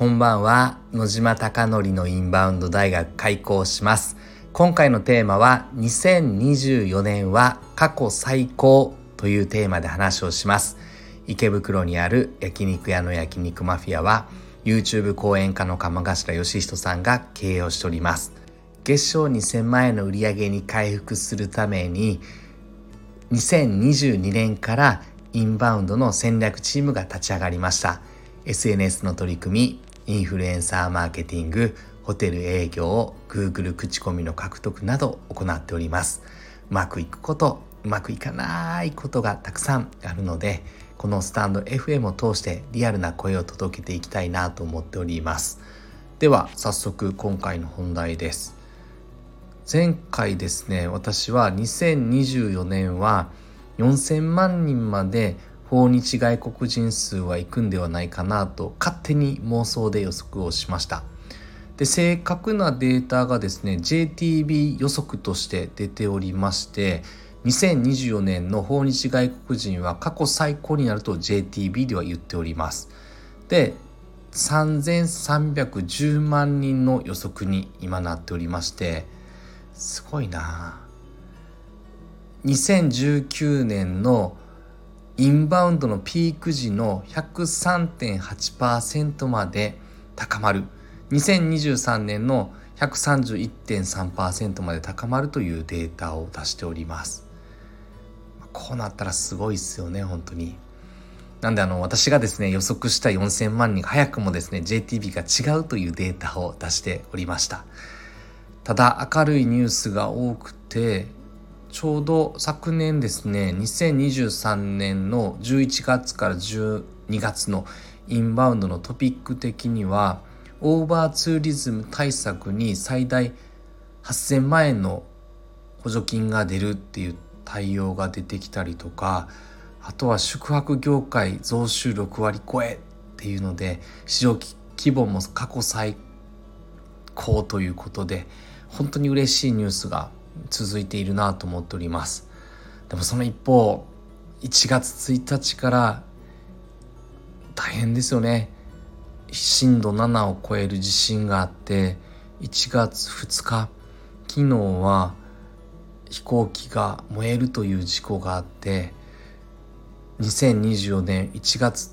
こんばんは。野島貴則のインバウンド大学開校します。今回のテーマは2024年は過去最高というテーマで話をします。池袋にある焼肉屋の焼肉マフィアは YouTube 講演家の鎌頭義人さんが経営をしております。月賞2000万円の売り上げに回復するために2022年からインバウンドの戦略チームが立ち上がりました。SNS の取り組みインフルエンサーマーケティングホテル営業 Google 口コミの獲得など行っております。うまくいくことうまくいかないことがたくさんあるのでこのスタンド FM を通してリアルな声を届けていきたいなと思っております。では早速今回の本題です。前回ですね私は2024年は4000万人まで訪日外国人数は行くんではないかなと勝手に妄想で予測をしました。で正確なデータがですね JTB 予測として出ておりまして2024年の訪日外国人は過去最高になると JTB では言っております。で3310万人の予測に今なっておりましてすごいな。2019年のインバウンドのピーク時の103.8%まで高まる。2023年の131.3%まで高まるというデータを出しております。こうなったらすごいですよね本当に。なんであの私がですね予測した4000万人早くもですね JTB が違うというデータを出しておりました。ただ明るいニュースが多くてちょうど昨年ですね2023年の11月から12月のインバウンドのトピック的にはオーバーツーリズム対策に最大8000万円の補助金が出るっていう対応が出てきたりとかあとは宿泊業界増収6割超えっていうので市場規模も過去最高ということで本当に嬉しいニュースが続いているなと思っております。でもその一方1月1日から大変ですよね。震度7を超える地震があって1月2日昨日は飛行機が燃えるという事故があって2024年1月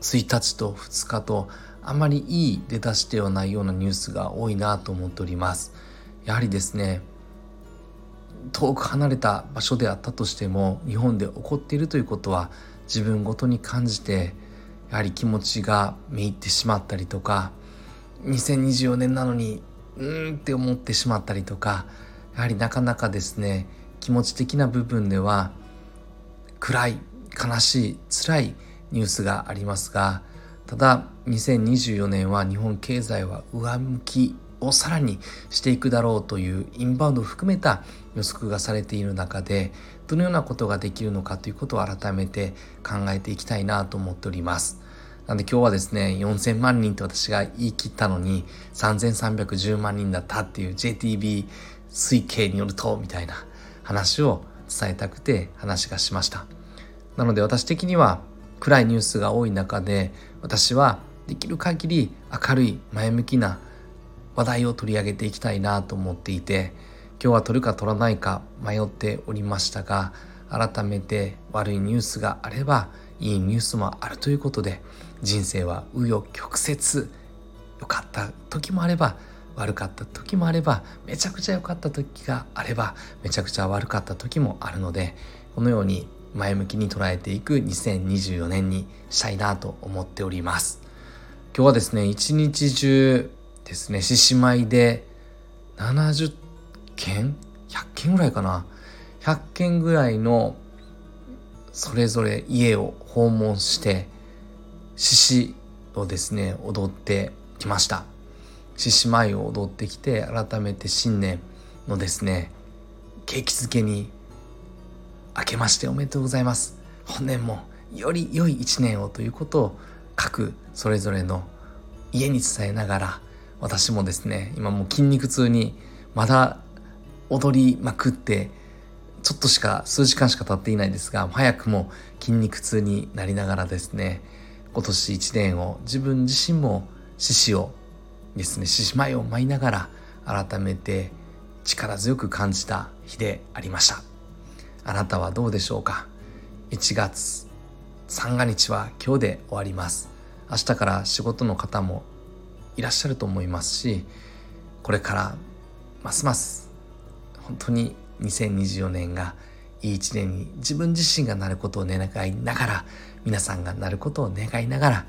1日と2日とあまりいい出だしではないようなニュースが多いなと思っております。やはりですね遠く離れた場所であったとしても日本で起こっているということは自分ごとに感じてやはり気持ちがめいってしまったりとか2024年なのにうーんって思ってしまったりとかやはりなかなかですね気持ち的な部分では暗い悲しい辛いニュースがありますがただ2024年は日本経済は上向きをさらにしていくだろうというインバウンドを含めた予測がされている中でどのようなことができるのかということを改めて考えていきたいなと思っております。なんで今日はですね、4000万人と私が言い切ったのに3310万人だったっていう JTB 推計によるとみたいな話を伝えたくて話がしました。なので私的には暗いニュースが多い中で私はできる限り明るい前向きな話題を取り上げていきたいなと思っていて今日は取るか取らないか迷っておりましたが改めて悪いニュースがあればいいニュースもあるということで人生は紆余曲折良かった時もあれば悪かった時もあればめちゃくちゃ良かった時があればめちゃくちゃ悪かった時もあるのでこのように前向きに捉えていく2024年にしたいなと思っております。今日はですね一日中ですね。獅子舞で70件？100件ぐらいかな。100件ぐらいのそれぞれ家を訪問して獅子をですね踊ってきました。獅子舞を踊ってきて改めて新年のですね景気づけに明けましておめでとうございます。本年もより良い一年をということを各それぞれの家に伝えながら私もですね今もう筋肉痛にまだ踊りまくってちょっとしか数時間しか経っていないですが早くも筋肉痛になりながらですね今年1年を自分自身も獅子をですね獅子舞を舞いながら改めて力強く感じた日でありました。あなたはどうでしょうか？1月三が日は今日で終わります。明日から仕事の方もいらっしゃると思いますしこれからますます本当に2024年がいい一年に自分自身がなることを願いながら皆さんがなることを願いながら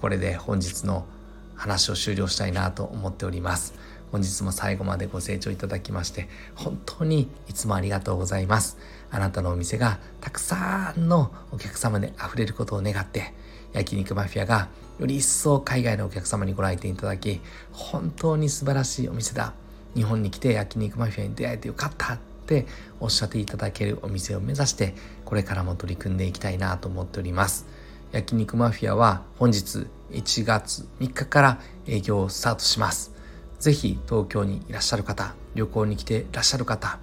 これで本日の話を終了したいなと思っております。本日も最後までご清聴いただきまして本当にいつもありがとうございます。あなたのお店がたくさんのお客様で溢れることを願って焼肉マフィアがより一層海外のお客様にご来店いただき本当に素晴らしいお店だ。日本に来て焼肉マフィアに出会えてよかったっておっしゃっていただけるお店を目指してこれからも取り組んでいきたいなと思っております。焼肉マフィアは本日1月3日から営業をスタートします。ぜひ東京にいらっしゃる方旅行に来ていらっしゃる方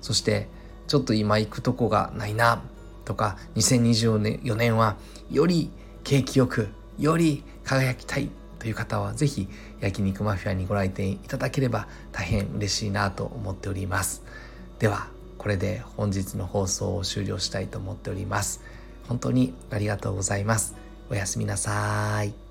そしてちょっと今行くとこがないなとか2024年はより景気よくより輝きたいという方はぜひ焼肉マフィアにご来店いただければ大変嬉しいなと思っております。ではこれで本日の放送を終了したいと思っております。本当にありがとうございます。おやすみなさい。